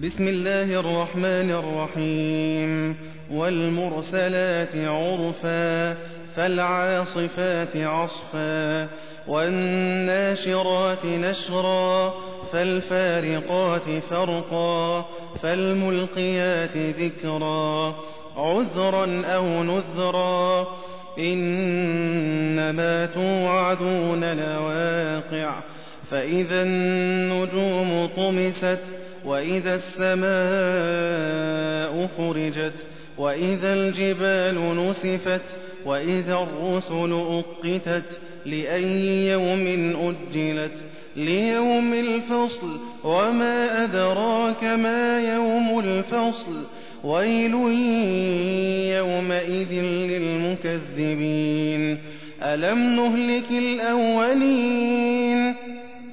بسم الله الرحمن الرحيم. والمرسلات عرفا فالعاصفات عصفا والناشرات نشرا فالفارقات فرقا فالملقيات ذكرا. عذرا أو نذرا إنما توعدون لواقع. فإذا النجوم طمست وإذا السماء فرجت وإذا الجبال نسفت وإذا الرسل أقتت لأي يوم أجلت ليوم الفصل وما أدراك ما يوم الفصل ويل يومئذ للمكذبين ألم نهلك الأولين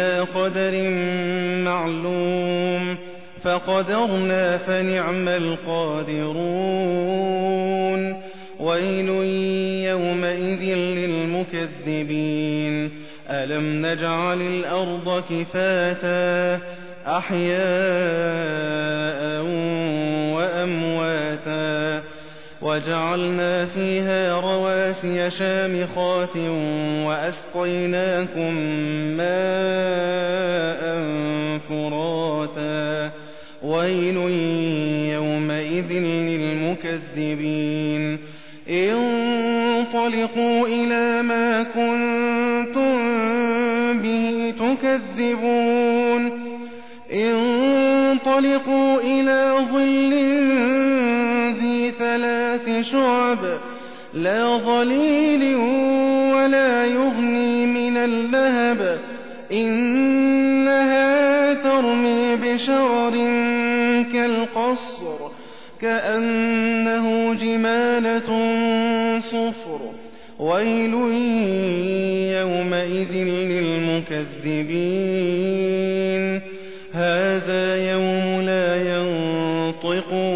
إلى قدر معلوم فقدرنا فنعم القادرون ويل يومئذ للمكذبين. ألم نجعل الأرض كفاتا؟ أحياء وجعلنا فيها رواسي شامخات وأسقيناكم ماء فراتا. ويل يومئذ للمكذبين. انطلقوا إلى ما كنتم به تكذبون. انطلقوا شعب لا ظليل ولا يغني من اللهب. إنها ترمي بشرر كالقصر كأنه جمالة صفر. ويل يومئذ للمكذبين. هذا يوم لا ينطقون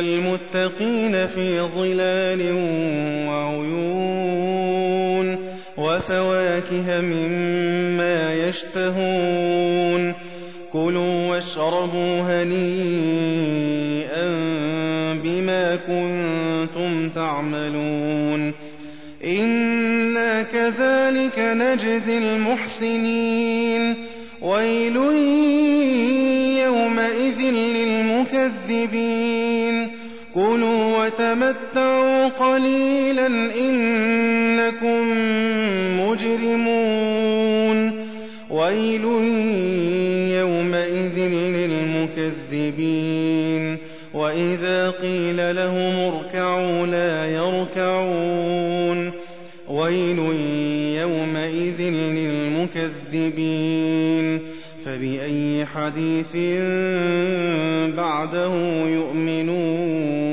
المتقين في ظلال وعيون وفواكه مما يشتهون كلوا واشربوا هنيئا بما كنتم تعملون إنا كذلك نجزي المحسنين ويل يومئذ للمكذبين كلوا وتمتعوا قليلا إنكم مجرمون ويل يومئذ للمكذبين وإذا قيل لهم اركعوا لا يركعون ويل يومئذ للمكذبين فبأي حديث بعده يؤمنون